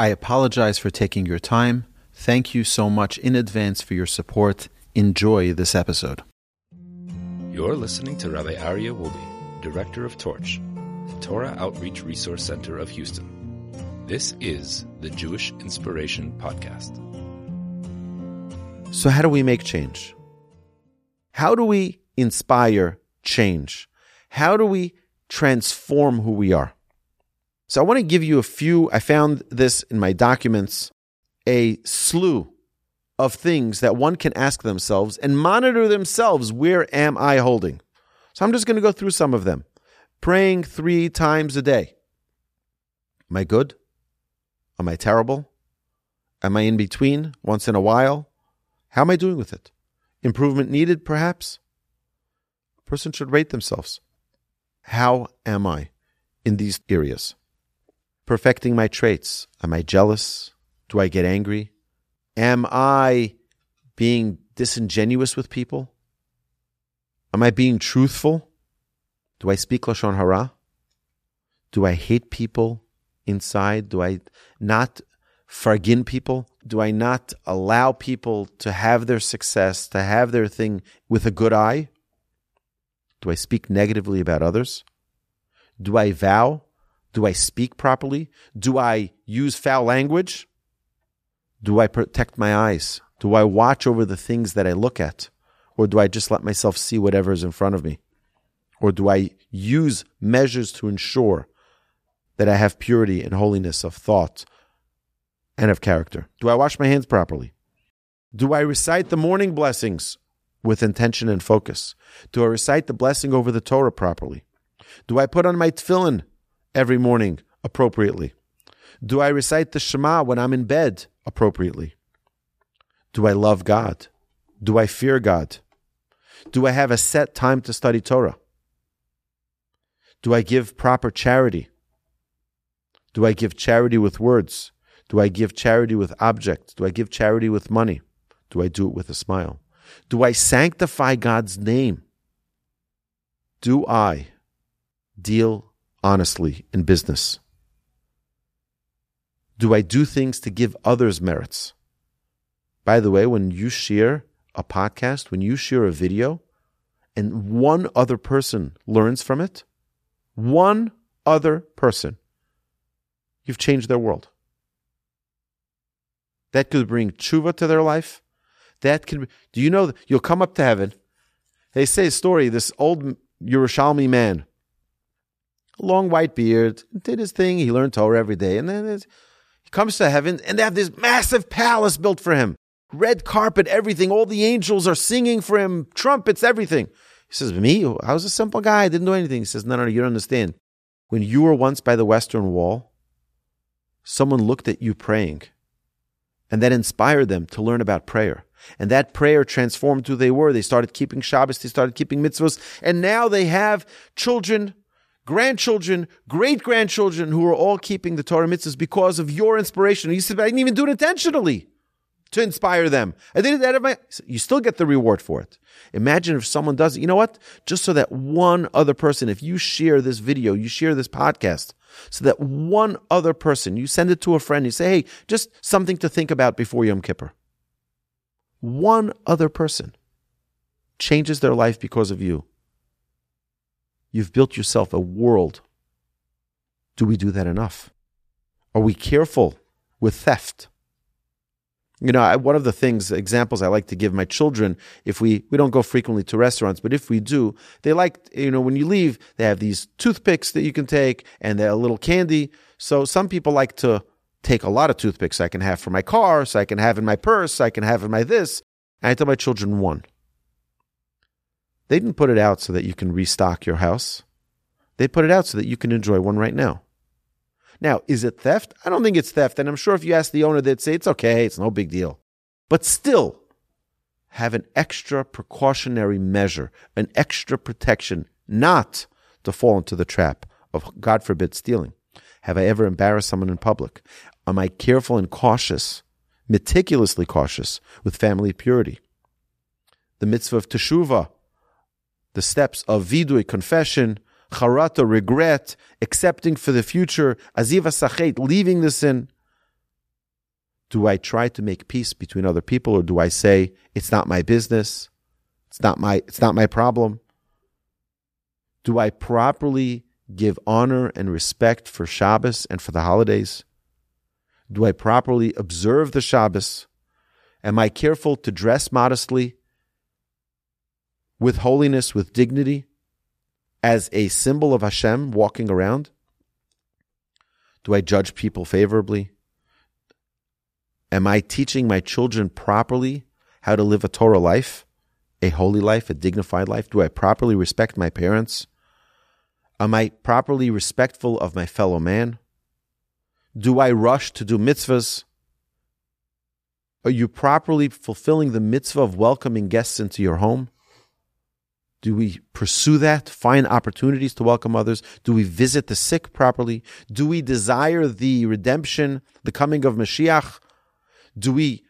I apologize for taking your time. Thank you so much in advance for your support. Enjoy this episode. You're listening to Rabbi Aryeh Wolbe, Director of Torch, the Torah Outreach Resource Center of Houston. This is the Jewish Inspiration Podcast. So, how do we make change? How do we inspire change? How do we transform who we are? So I want to give you a few, I found this in my documents, a slew of things that one can ask themselves and monitor themselves. Where am I holding? So I'm just going to go through some of them. Praying three times a day. Am I good? Am I terrible? Am I in between once in a while? How am I doing with it? Improvement needed, perhaps? A person should rate themselves. How am I in these areas? Perfecting my traits? Am I jealous? Do I get angry? Am I being disingenuous with people? Am I being truthful? Do I speak Lashon Hara? Do I hate people inside? Do I not forgive people? Do I not allow people to have their success, to have their thing with a good eye? Do I speak negatively about others? Do I vow do I speak properly? Do I use foul language? Do I protect my eyes? Do I watch over the things that I look at? Or do I just let myself see whatever is in front of me? Or do I use measures to ensure that I have purity and holiness of thought and of character? Do I wash my hands properly? Do I recite the morning blessings with intention and focus? Do I recite the blessing over the Torah properly? Do I put on my tefillin every morning appropriately? Do I recite the Shema when I'm in bed appropriately? Do I love God? Do I fear God? Do I have a set time to study Torah? Do I give proper charity? Do I give charity with words? Do I give charity with objects? Do I give charity with money? Do I do it with a smile? Do I sanctify God's name? Do I deal honestly in business? Do I do things to give others merits? By the way, when you share a podcast, when you share a video, and one other person learns from it, one other person, you've changed their world. That could bring tshuva to their life. That could. Do you know you'll come up to heaven? They say a story. This old Yerushalmi man long white beard, did his thing. He learned Torah every day. And then he comes to heaven and they have this massive palace built for him. Red carpet, everything. All the angels are singing for him, trumpets, everything. He says, Me? I was a simple guy. I didn't do anything. He says, No, no, you don't understand. When you were once by the Western Wall, someone looked at you praying, and that inspired them to learn about prayer. And that prayer transformed who they were. They started keeping Shabbos, they started keeping mitzvahs, and now they have children grandchildren, great grandchildren who are all keeping the Torah mitzvahs because of your inspiration. You said, I didn't even do it intentionally to inspire them. I did it out of my. You still get the reward for it. Imagine if someone does it. You know what? Just so that one other person, if you share this video, you share this podcast, so that one other person, you send it to a friend, you say, hey, just something to think about before Yom Kippur. One other person changes their life because of you. You've built yourself a world. Do we do that enough? Are we careful with theft? You know, I, one of the things, examples I like to give my children, if we, we don't go frequently to restaurants, but if we do, they like, you know, when you leave, they have these toothpicks that you can take and a little candy. So some people like to take a lot of toothpicks I can have for my car, so I can have in my purse, I can have in my this. And I tell my children one. They didn't put it out so that you can restock your house. They put it out so that you can enjoy one right now. Now, is it theft? I don't think it's theft. And I'm sure if you ask the owner, they'd say it's okay, it's no big deal. But still, have an extra precautionary measure, an extra protection, not to fall into the trap of, God forbid, stealing. Have I ever embarrassed someone in public? Am I careful and cautious, meticulously cautious with family purity? The mitzvah of teshuvah, the steps of vidui, confession, charata, regret, accepting for the future, aziva sachet, leaving the sin. Do I try to make peace between other people, or do I say it's not my business, it's not my it's not my problem? Do I properly give honor and respect for Shabbos and for the holidays? Do I properly observe the Shabbos? Am I careful to dress modestly, with holiness, with dignity? as a symbol of Hashem walking around? Do I judge people favorably? Am I teaching my children properly how to live a Torah life, a holy life, a dignified life? Do I properly respect my parents? Am I properly respectful of my fellow man? Do I rush to do mitzvahs? Are you properly fulfilling the mitzvah of welcoming guests into your home? Do we pursue that? Find opportunities to welcome others? Do we visit the sick properly? Do we desire the redemption, the coming of Mashiach? Do we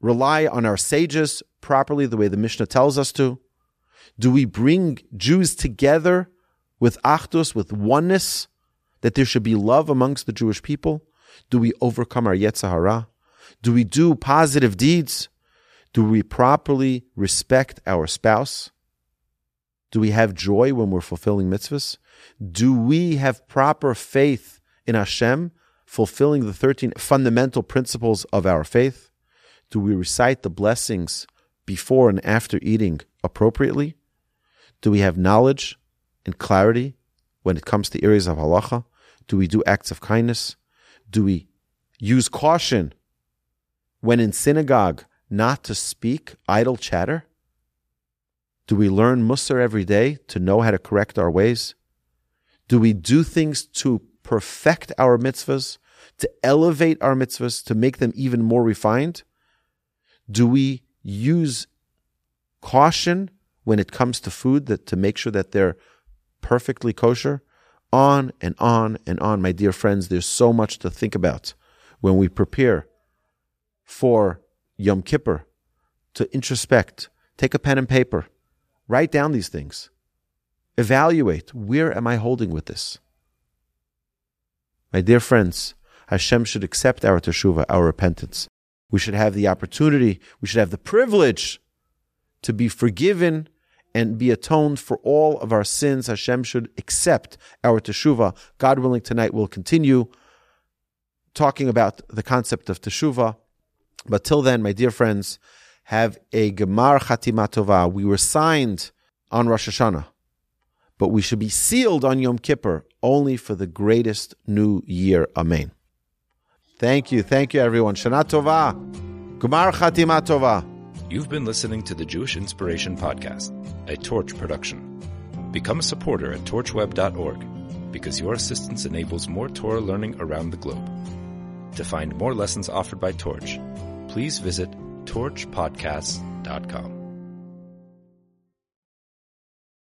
rely on our sages properly the way the Mishnah tells us to? Do we bring Jews together with achdus, with oneness, that there should be love amongst the Jewish people? Do we overcome our yetzer hara? Do we do positive deeds? Do we properly respect our spouse? Do we have joy when we're fulfilling mitzvahs? Do we have proper faith in Hashem, fulfilling the 13 fundamental principles of our faith? Do we recite the blessings before and after eating appropriately? Do we have knowledge and clarity when it comes to areas of halacha? Do we do acts of kindness? Do we use caution when in synagogue not to speak idle chatter? Do we learn Musar every day to know how to correct our ways? Do we do things to perfect our mitzvahs, to elevate our mitzvahs, to make them even more refined? Do we use caution when it comes to food that to make sure that they're perfectly kosher? On and on and on, my dear friends, there's so much to think about when we prepare for Yom Kippur to introspect, take a pen and paper Write down these things. Evaluate where am I holding with this? My dear friends, Hashem should accept our teshuvah, our repentance. We should have the opportunity, we should have the privilege to be forgiven and be atoned for all of our sins. Hashem should accept our teshuvah. God willing, tonight we'll continue talking about the concept of teshuvah. But till then, my dear friends, have a Gemar Chatima Tova. We were signed on Rosh Hashanah, but we should be sealed on Yom Kippur only for the greatest new year. Amen. Thank you. Thank you, everyone. Shana Tova. Gemar Chatima Tova. You've been listening to the Jewish Inspiration Podcast, a Torch production. Become a supporter at torchweb.org because your assistance enables more Torah learning around the globe. To find more lessons offered by Torch, please visit torchpodcasts.com.